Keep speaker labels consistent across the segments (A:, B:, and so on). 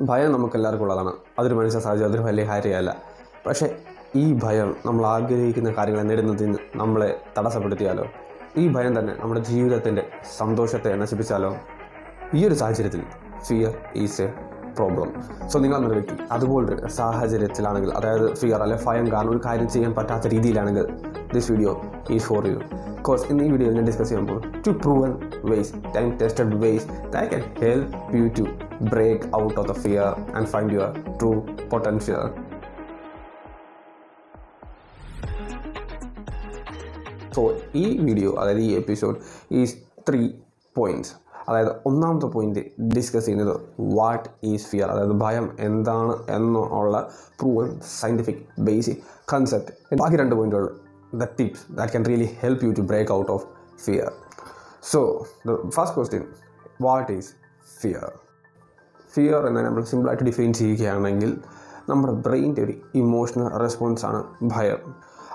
A: ഭയം നമുക്ക് എല്ലാവർക്കും ഉള്ളതാണ്. അതൊരു മനുഷ്യ സാഹചര്യം അതൊരു വലിയ കാര്യമല്ല. പക്ഷേ ഈ ഭയം നമ്മൾ ആഗ്രഹിക്കുന്ന കാര്യങ്ങൾ നേടുന്നതിന് നമ്മളെ തടസ്സപ്പെടുത്തിയാലോ ഈ ഭയം തന്നെ നമ്മുടെ ജീവിതത്തിന്റെ സന്തോഷത്തെ നശിപ്പിച്ചാലോ ഈ ഒരു സാഹചര്യത്തിൽ fear is a problem so നിങ്ങൾ അങ്ങനെ വ്യക്തി അതുപോലൊരു സാഹചര്യത്തിലാണെങ്കിൽ അതായത് ഫിയർ അല്ലെ ഭയം കാരണം ഒരു കാര്യം ചെയ്യാൻ പറ്റാത്ത രീതിയിലാണെങ്കിൽ this video is for you course ഇന്ന് ഈ വീഡിയോയിൽ ഞാൻ ഡിസ്കസ് ചെയ്യാൻ പോകും two proven ways time tested ways they can help you to break out of the fear and find your true potential so ഈ വീഡിയോ അതായത് ഈ എപ്പിസോഡ് ഈസ് ത്രീ പോയിന്റ്സ് അതായത് ഒന്നാമത്തെ പോയിന്റ് ഡിസ്കസ് ചെയ്യുന്നത് വാട്ട് ഈസ് ഫിയർ അതായത് ഭയം എന്താണ് എന്നുള്ള പ്രൂവൻ സയന്റിഫിക് ബേസിക് കൺസെപ്റ്റ് ബാക്കി രണ്ട് പോയിന്റുകൾ the tips that can really help you to break out of fear so the first question what is fear fear എന്ന നമ്മൾ സിമ്പിളായിട്ട് ഡിഫൈൻ ചെയ്യുകയാണെങ്കിൽ നമ്മുടെ ബ്രെയിന്റെ ഒരു ഇമോഷണൽ റെസ്പോൺസാണ് ഭയം.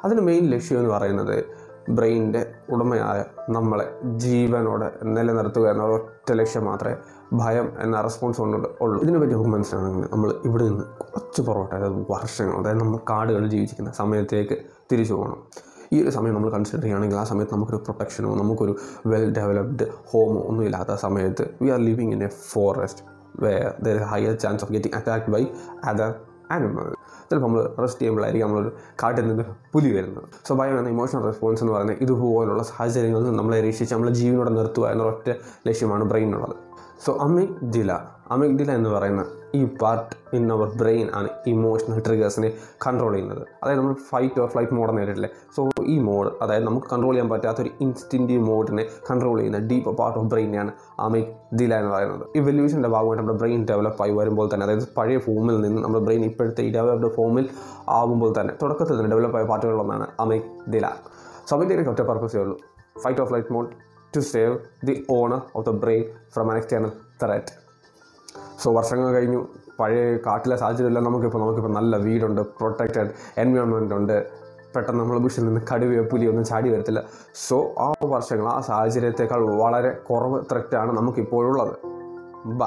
A: അതിന് മെയിൻ ലക്ഷ്യം എന്ന് പറയുന്നത് ബ്രെയിനിന്റെ ഉടമയായ നമ്മളെ ജീവനോടെ നിലനിർത്തുക എന്ന ഒറ്റ ലക്ഷ്യം മാത്രമേ ഭയം എന്ന റെസ്പോൺസ് കൊണ്ടുണ്ട് ഉള്ളൂ. ഇതിനെ പറ്റി നമുക്ക് മനസ്സിലാണെങ്കിൽ നമ്മൾ ഇവിടെ നിന്ന് കുറച്ച് പുറകോട്ട് അതായത് വർഷങ്ങൾ അതായത് നമ്മൾ കാടുകളിൽ ജീവിച്ചിരിക്കുന്ന സമയത്തേക്ക് തിരിച്ചു പോകണം. ഈ ഒരു സമയം നമ്മൾ കൺസിഡർ ചെയ്യുകയാണെങ്കിൽ ആ സമയത്ത് നമുക്കൊരു പ്രൊട്ടക്ഷനോ നമുക്കൊരു വെൽ ഡെവലപ്ഡ് ഹോമോ ഒന്നും ഇല്ലാത്ത സമയത്ത് we are living in a forest where there higher chance of getting attacked by other animal ചിലപ്പോൾ നമ്മൾ റെസ്റ്റ് ചെയ്യുമ്പോഴായിരിക്കും നമ്മളൊരു കാട്ടിൽ നിന്ന് പുലി വരുന്നത്. സോ ഭയം എന്ന ഇമോഷണൽ റെസ്പോൺസ് എന്ന് പറയുന്നത് ഇതുപോലുള്ള സാഹചര്യങ്ങളിൽ നിന്ന് നമ്മളെ രക്ഷിച്ച് നമ്മളെ ജീവനോടെ നിർത്തുക എന്നൊരൊറ്റ ലക്ഷ്യമാണ് ബ്രെയിനുള്ളത് സോ അമിഗ്ഡില അമിഗ്ഡില എന്ന് പറയുന്ന ഈ പാർട്ട് ഇൻ അവർ ബ്രെയിൻ ആണ് ഇമോഷണൽ ട്രിഗേഴ്സിനെ കൺട്രോൾ ചെയ്യുന്നത്. അതായത് നമ്മൾ ഫൈറ്റ് ഓർ ഫ്ലൈറ്റ് മോഡ് നേരിട്ടില്ലേ? സോ ഈ മോഡ് അതായത് നമുക്ക് കൺട്രോൾ ചെയ്യാൻ പറ്റാത്ത ഒരു ഇൻസ്റ്റിന്റീവ് മോഡിനെ കൺട്രോൾ ചെയ്യുന്ന ഡീപ്പ് പാർട്ട് ഓഫ് ബ്രെയിനെയാണ് അമിക് ദില എന്ന് പറയുന്നത്. ഇവല്യൂഷന്റെ ഭാഗമായിട്ട് നമ്മുടെ ബ്രെയിൻ ഡെവലപ്പ് ആയി വരുമ്പോൾ തന്നെ അതായത് പഴയ ഫോമിൽ നിന്ന് നമ്മുടെ ബ്രെയിൻ ഇപ്പോഴത്തെ ഈ ഡെവലപ്ഡ് ഫോമിൽ ആകുമ്പോൾ തന്നെ തുടക്കത്തിൽ തന്നെ ഡെവലപ്പ് ആയ പാർട്ടുകളിലൊന്നാണ് അമിക് ദില. സോ അമിക് ദിലയ്ക്ക് ഒറ്റ പർപ്പസേ ഉള്ളൂ. Fight of flight mode to save the owner of the brain from an external threat so വർഷങ്ങൾ കഴിഞ്ഞു. പഴയ കാട്ടിലെ സാഹചര്യമില്ല നമുക്കിപ്പോൾ നമുക്കിപ്പോൾ നല്ല വീടുണ്ട് പ്രൊട്ടക്റ്റഡ് എൻവയോൺമെന്റ് ഉണ്ട്. പെട്ടെന്ന് നമ്മൾ ബുഷിൽ നിന്ന് കടുവയോ പുലിയോ ഒന്നും ചാടി വരത്തില്ല. സോ ആ വർഷങ്ങൾ ആ സാഹചര്യത്തെക്കാൾ വളരെ കുറവ് ത്രെറ്റാണ് നമുക്കിപ്പോഴുള്ളത്. ബ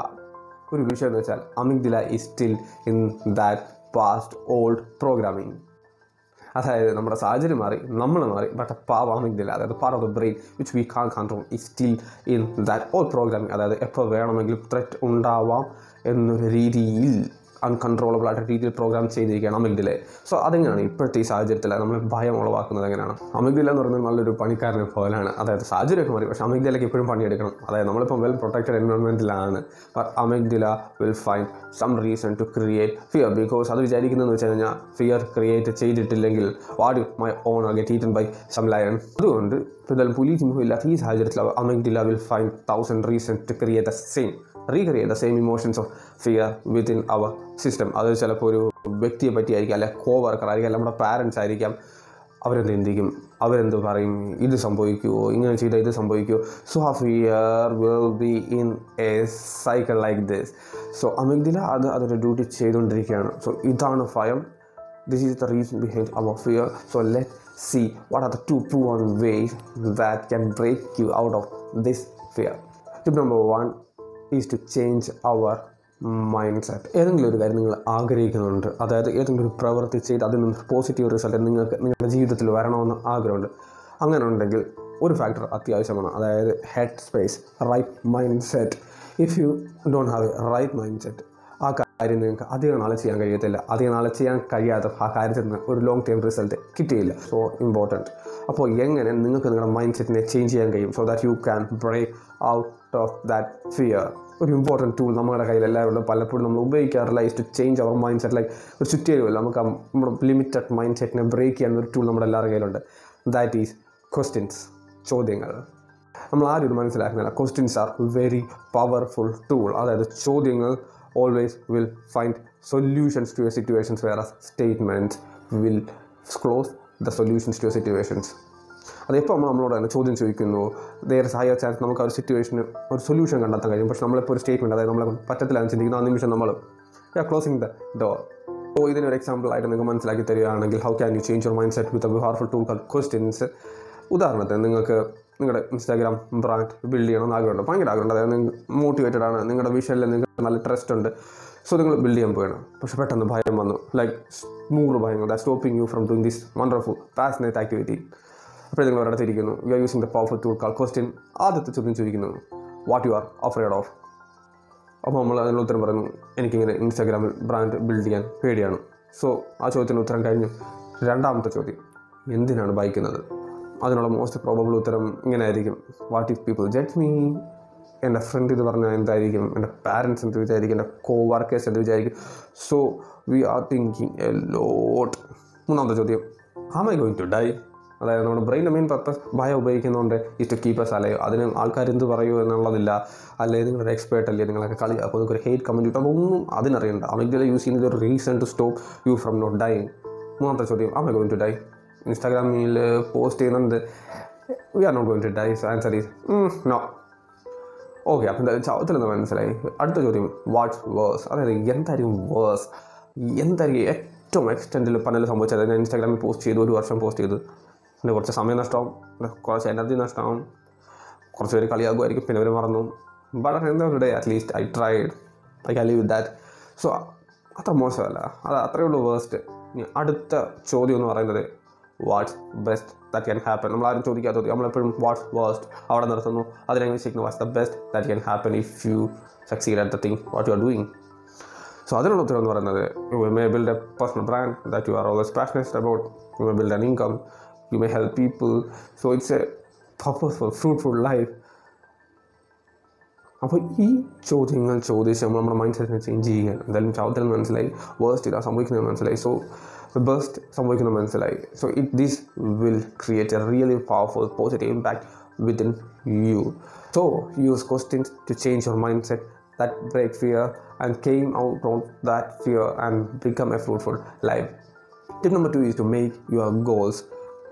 A: ഒരു വിഷയം എന്ന് വെച്ചാൽ amygdala is still in that past old programming അതായത് നമ്മുടെ സാഹചര്യം മാറി നമ്മൾ മാറി ബട്ട് അമിഗ്ദില അതായത് part of the brain which we can control ഈ still in that old programming അതായത് എപ്പോൾ വേണമെങ്കിലും ത്രെറ്റ് ഉണ്ടാവാം എന്നൊരു രീതിയിൽ അൺകൺട്രോളബിൾ ആയിട്ട് രീതിയിൽ പ്രോഗ്രാം ചെയ്തിരിക്കുകയാണ് അമിഗ്ഡിലെ. സോ അതെങ്ങനെയാണ് ഇപ്പോഴത്തെ ഈ സാഹചര്യത്തിൽ നമ്മൾ ഭയം ഉളവാക്കുന്നത് എങ്ങനെയാണ്? അമിഗ്ഡില എന്ന് പറയുന്നത് നല്ലൊരു പണിക്കാരനെ പോലെയാണ് അതായത് സാഹചര്യമൊക്കെ മാറി. പക്ഷേ അമിഗ്ഡിലയ്ക്ക് എപ്പോഴും പണിയെടുക്കണം. അതായത് നമ്മളിപ്പോൾ well protected എൻവയോൺമെന്റിലാണ് amygdala will find some reason to create fear because അത് വിചാരിക്കുന്നതെന്ന് വെച്ച് കഴിഞ്ഞാൽ ഫിയർ ക്രിയേറ്റ് ചെയ്തിട്ടില്ലെങ്കിൽ what my own get eaten by some lion. അതുകൊണ്ട് ഇപ്പോൾ പുലി ചിഹ്നം ഇല്ലാത്ത ഈ സാഹചര്യത്തിൽ amygdala will find thousand reason to create the same recreate the same emotions of fear within our system അത് ചിലപ്പോൾ ഒരു വ്യക്തിയെ പറ്റിയായിരിക്കാം അല്ലെ കോ വർക്കർ ആയിരിക്കാം നമ്മുടെ പാരൻസ് ആയിരിക്കാം. അവരെന്ത് ചിന്തിക്കും? അവരെന്ത് പറയും? ഇത് സംഭവിക്കുമോ ഇങ്ങനെ ചെയ്താൽ ഇത് സംഭവിക്കുമോ സോ ആ fear will be in a cycle like this so amygdala അത് അതൊരു ഡ്യൂട്ടി ചെയ്തുകൊണ്ടിരിക്കുകയാണ്. സോ ഇതാണ് ഭയം. Is the reason reason our fear so let see what are the two two one ways that can break you out of this fear tip number one is to change our mindset ഏതെങ്കിലും ഒരു കാര്യം നിങ്ങൾ ആഗ്രഹിക്കുന്നുണ്ട് അതായത് ഏതെങ്കിലും ഒരു പ്രവൃത്തി ചെയ്ത് അതിൽ നിന്ന് പോസിറ്റീവ് റിസൾട്ട് നിങ്ങൾക്ക് നിങ്ങളുടെ ജീവിതത്തിൽ വരണമെന്ന് ആഗ്രഹമുണ്ട്. അങ്ങനെ ഉണ്ടെങ്കിൽ ഒരു ഫാക്ടർ അത്യാവശ്യമാണ് അതായത് head space right mindset if you don't have a right mindset ആ കാര്യം നിങ്ങൾക്ക് അധികം നാളെ ചെയ്യാൻ കഴിയത്തില്ല. അധികം നാളെ ചെയ്യാൻ കഴിയാത്ത ആ കാര്യത്തിൽ നിന്ന് ഒരു ലോങ് ടേം റിസൾട്ട് കിട്ടിയില്ല. സോ ഇമ്പോർട്ടന്റ് അപ്പോൾ എങ്ങനെ നിങ്ങൾക്ക് നിങ്ങളുടെ മൈൻഡ് സെറ്റിനെ ചേഞ്ച് ചെയ്യാൻ കഴിയും? So that you can break out of that fear ഒരു ഇമ്പോർട്ടന്റ് ടൂൾ നമ്മുടെ കയ്യിൽ എല്ലാവരും ഉണ്ട് പലപ്പോഴും നമ്മൾ ഉപയോഗിക്കാറില്ല is to change our mindset like ഒരു ചുറ്റി വരുമല്ലോ നമുക്ക് നമ്മുടെ ലിമിറ്റഡ് മൈൻഡ് സെറ്റിനെ ബ്രേക്ക് ചെയ്യാൻ ഒരു ടൂൾ നമ്മുടെ എല്ലാവരുടെ കയ്യിലുണ്ട്. ദാറ്റ് ഈസ് ക്വസ്റ്റ്യൻസ് ചോദ്യങ്ങൾ. നമ്മൾ ആരും ഇത് മനസ്സിലാക്കുന്നില്ല. Questions are very powerful tool അതായത് ചോദ്യങ്ങൾ always will find solutions to your situations വേറെ statements will close the solutions to your situations അതെപ്പോൾ നമ്മൾ നമ്മളോട് തന്നെ ചോദ്യം ചോദിക്കുന്നു? നേരെ സഹായ ചാൻസ് നമുക്ക് ആ ഒരു സിറ്റുവേഷന് ഒരു സൊല്യൂഷൻ കണ്ടെത്താൻ കഴിയും. പക്ഷേ നമ്മളിപ്പോൾ ഒരു സ്റ്റേറ്റ്മെന്റ് അതായത് നമ്മളെ പറ്റത്തിലാണ് ചിന്തിക്കുന്ന ആ നിമിഷം നമ്മൾ ക്ലോസിങ് ദ ഡോർ ഓ ഇതിനൊരു എക്സാമ്പിൾ ആയിട്ട് നിങ്ങൾക്ക് മനസ്സിലാക്കി തരികയാണെങ്കിൽ how can you change your mindset with a powerful tool questions ഉദാഹരണത്തിന് നിങ്ങൾക്ക് നിങ്ങളുടെ ഇൻസ്റ്റാഗ്രാം ബ്രാൻഡ് ബിൽഡ് ചെയ്യണമെന്ന് ആഗ്രഹമുണ്ട്. ഭയങ്കര ആഗ്രഹമുണ്ട്. അതായത് നിങ്ങൾ മോട്ടിവേറ്റഡ് ആണ്. നിങ്ങളുടെ വിഷനിൽ നിങ്ങൾക്ക് നല്ല ട്രസ്റ്റ് ഉണ്ട്. സോ നിങ്ങൾ ബിൽഡ് ചെയ്യാൻ പോകണം പക്ഷേ പെട്ടെന്ന് ഭയം വന്നു. ലൈക്ക് നൂറ് ഭയങ്കര stopping you from doing this wonderful passionate activity ഒരിടത്ത് ഇരിക്കുന്നു. You are using the powerful tool call question ആദ്യത്തെ ചോദ്യം ചോദിക്കുന്നു what you are afraid of അപ്പോൾ നമ്മൾ അതിനുള്ള ഉത്തരം പറയുന്നു എനിക്കിങ്ങനെ ഇൻസ്റ്റാഗ്രാമിൽ ബ്രാൻഡ് ബിൽഡ് ചെയ്യാൻ പേടിയാണ്. സോ ആ ചോദ്യത്തിന് ഉത്തരം കഴിഞ്ഞു. രണ്ടാമത്തെ ചോദ്യം എന്തിനാണ് ഭയക്കുന്നത്? അതിനുള്ള മോസ്റ്റ് പ്രോബബിൾ ഉത്തരം ഇങ്ങനെ ആയിരിക്കും what if people judge me എന്റെ ഫ്രണ്ട് ഇത് പറഞ്ഞാൽ എന്തായിരിക്കും? എന്റെ പാരൻസ് എന്ത് വിചാരിക്കും? എന്റെ കോ വർക്കേഴ്സ് എന്ത് വിചാരിക്കും? So we are thinking a lot മൂന്നാമത്തെ ചോദ്യം am I going to die അതായത് നമ്മുടെ ബ്രെയിൻ മെയിൻ പർപ്പസ് ഭയം ഉപയോഗിക്കുന്നതുകൊണ്ട് ഈ ടു കീപ്പ് എസ് അലൈവ് അതിന് ആൾക്കാർ എന്ത് പറയൂ എന്നുള്ളതില്ല. അല്ലെങ്കിൽ നിങ്ങളൊരു എക്സ്പേർട്ട് അല്ലേ? നിങ്ങളൊക്കെ കളി അപ്പോൾ നിങ്ങൾക്ക് ഒരു ഹേറ്റ് കമന്റ് കിട്ടും അതൊന്നും അതിനറിയണ്ട. അമിഗ്ദല യൂസ് ചെയ്യുന്നത് ഒരു reason to stop you from not die മൂന്നാമത്തെ ചോദ്യം ആം ഗോയിങ് ടു ഡൈ ഇൻസ്റ്റാഗ്രാമിൽ പോസ്റ്റ് ചെയ്യുന്നുണ്ട്. We are not going to die answer is no okay അപ്പം എന്തായാലും ചാവത്തിലെന്ന് മനസ്സിലായി. അടുത്ത ചോദ്യം വാട്ട്സ് വേഴ്സ് അതായത് എന്തായിരിക്കും വേഴ്സ് എന്തായിരിക്കും ഏറ്റവും എക്സ്റ്റെൻഡിൽ പനൽ സംഭവിച്ചത്? ഞാൻ ഇൻസ്റ്റാഗ്രാമിൽ പോസ്റ്റ് ചെയ്തു ഒരു വർഷം പോസ്റ്റ് ചെയ്തു. പിന്നെ കുറച്ച് സമയം നഷ്ടമാവും. പിന്നെ കുറച്ച് എനർജി നഷ്ടമാവും. കുറച്ച് പേര് കളിയാകുമായിരിക്കും പിന്നെ അവർ മറന്നു. ബട്ട് എന്താ day at least I tried I can leave that so അത്ര മോശമല്ല. അത് അത്രയേ ഉള്ളൂ വേസ്റ്റ് അടുത്ത ചോദ്യം എന്ന് പറയുന്നത് what's best that can happen നമ്മൾ ആരും ചോദിക്കാത്ത ചോദ്യം. നമ്മളെപ്പോഴും വാട്ട്സ് വേസ്റ്റ് അവിടെ നിർത്തുന്നു. അതിനനുസരിച്ച് what's the best that can happen if you succeed at the thing what you are doing so അതിനുള്ള ഉത്തരം എന്ന് പറയുന്നത് you may build a personal brand that you are always passionate about you may build an income you may help people so it's a purposeful fruitful life അപ്പോൾ ഈ ചോദ്യങ്ങൾ ചോദിച്ച് നമ്മൾ നമ്മുടെ മൈൻഡ് സെറ്റിനെ ചേഞ്ച് ചെയ്യുകയാണ് എന്തായാലും ചാവത്തിൽ മനസ്സിലായി വേസ്റ്റ് ഇതാ സംഭവിക്കുന്നത് മനസ്സിലായി സോ ബെസ്റ്റ് സംഭവിക്കുന്നത് മനസ്സിലായി so it this will create a really powerful positive impact within you so use questions to change your mindset that break fear and came out on that fear and become a fruitful life tip number two is to make your goals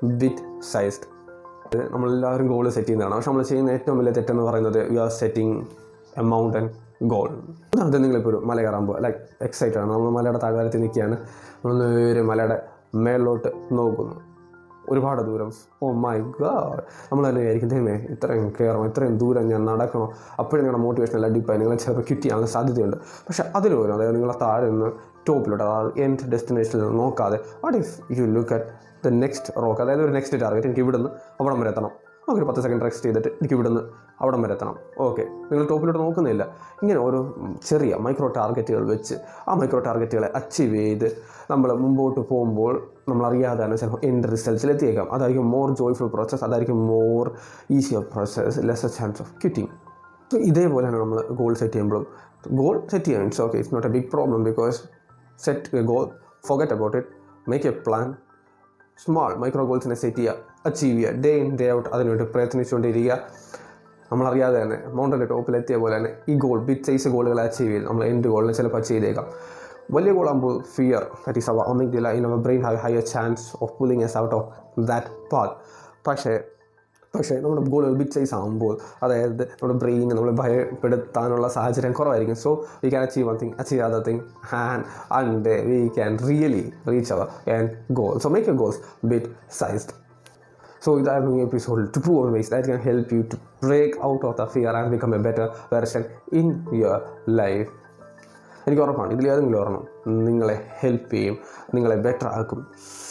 A: bite sized നമ്മളെല്ലാവരും goal set ചെയ്യുന്നതാണ്. പക്ഷെ നമ്മൾ ചെയ്യുന്ന ഏറ്റവും വലിയ തെറ്റെന്ന് പറയുന്നത് you are setting a mountain goal അതായത് നിങ്ങളിപ്പോൾ ഒരു മല കയറാൻ ലൈക്ക് എക്സൈറ്റഡ് ആണ്. നമ്മൾ മലയുടെ താഴ്വാരത്തിൽ നിൽക്കുകയാണ്. നമ്മൾ നേരെ മലയുടെ മേളിലോട്ട് നോക്കുന്നു. ഒരുപാട് ദൂരം. ഓ മൈ ഗാഡ് നമ്മൾ തന്നെ വിചാരിക്കും ദൈവമേ ഇത്രയും കയറണം ഇത്രയും ദൂരം ഞാൻ നടക്കണം? അപ്പോഴും നിങ്ങളുടെ മോട്ടിവേഷൻ എല്ലാം ഡിപ്പായി നിങ്ങളെ ചിലപ്പോൾ ക്വിറ്റ് ചെയ്യാനുള്ള സാധ്യതയുണ്ട്. പക്ഷേ അതിന് പോലും അതായത് നിങ്ങളെ താഴെ നിന്ന് ടോപ്പിലോട്ട് അതായത് എൻഡ് ഡെസ്റ്റിനേഷനിൽ നോക്കാതെ what if you look at the next rock അതായത് ഒരു നെക്സ്റ്റ് ടാർഗറ്റ് എനിക്ക് ഇവിടുന്ന് അവിടം വരെ എത്തണം. ഓക്കെ ഒരു പത്ത് സെക്കൻഡ് റെക്സ്റ്റ് ചെയ്തിട്ട് എനിക്ക് ഇവിടുന്ന് അവിടം വരെ എത്തണം. ഓക്കെ നിങ്ങൾ ടോപ്പിലോട്ട് നോക്കുന്നില്ല. ഇങ്ങനെ ഓരോ ചെറിയ മൈക്രോ ടാർഗറ്റുകൾ വെച്ച് ആ മൈക്രോ ടാർഗറ്റുകളെ അച്ചീവ് ചെയ്ത് നമ്മൾ മുമ്പോട്ട് പോകുമ്പോൾ നമ്മളറിയാതെ തന്നെ ചിലപ്പോൾ എൻഡ് റിസൾട്ട്സിൽ എത്തിയേക്കാം അതായിരിക്കും മോർ ജോയ്ഫുൾ പ്രോസസ്സ് അതായിരിക്കും more easier process less chance of quitting so ഇതേപോലെയാണ് നമ്മൾ ഗോൾ സെറ്റ് ചെയ്യുമ്പോഴും. ഗോൾ സെറ്റ് ചെയ്യാൻ it's okay it's not a big problem because set a goal forget about it make a plan small micro ഗോൾസിനെ set ചെയ്യുക achieve ചെയ്യുക day in day out അതിനുവേണ്ടി പ്രയത്നിച്ചുകൊണ്ടിരിക്കുക. നമ്മളറിയാതെ തന്നെ മൗണ്ടന്റെ ടോപ്പിലെത്തിയ പോലെ തന്നെ ഈ ഗോൾ ബിഗ് സൈസ് ഗോളുകൾ അച്ചീവ് ചെയ്ത് നമ്മൾ എൻഡ് ഗോളിനെ ചിലപ്പോൾ അച്ചീവ് ചെയ്തേക്കാം. വലിയ ഗോളാകുമ്പോൾ fear that is our amygdala in our brain have higher chance of pulling us out of that path പക്ഷേ പക്ഷേ നമ്മുടെ ഗോൾ ബിഗ് സൈസ് ആകുമ്പോൾ അതായത് നമ്മുടെ ബ്രെയിൻ നമ്മൾ ഭയപ്പെടുത്താനുള്ള സാഹചര്യം കുറവായിരിക്കും. So we can achieve one thing achieve other thing and and we can really reach our end goal so make a goals bite sized so ഇതായിരുന്നു ഈ episode two prove always that can help you to break out of the fear and become a better version in your life എനിക്ക് ഉറപ്പാണ്. ഇതിൽ ഏതെങ്കിലും ഓർമ്മ നിങ്ങളെ help ചെയ്യും നിങ്ങളെ ബെറ്റർ ആക്കും.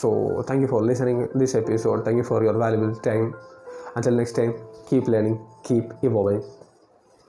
A: So thank you for listening this episode thank you for your valuable time Until next time, keep learning, keep evolving.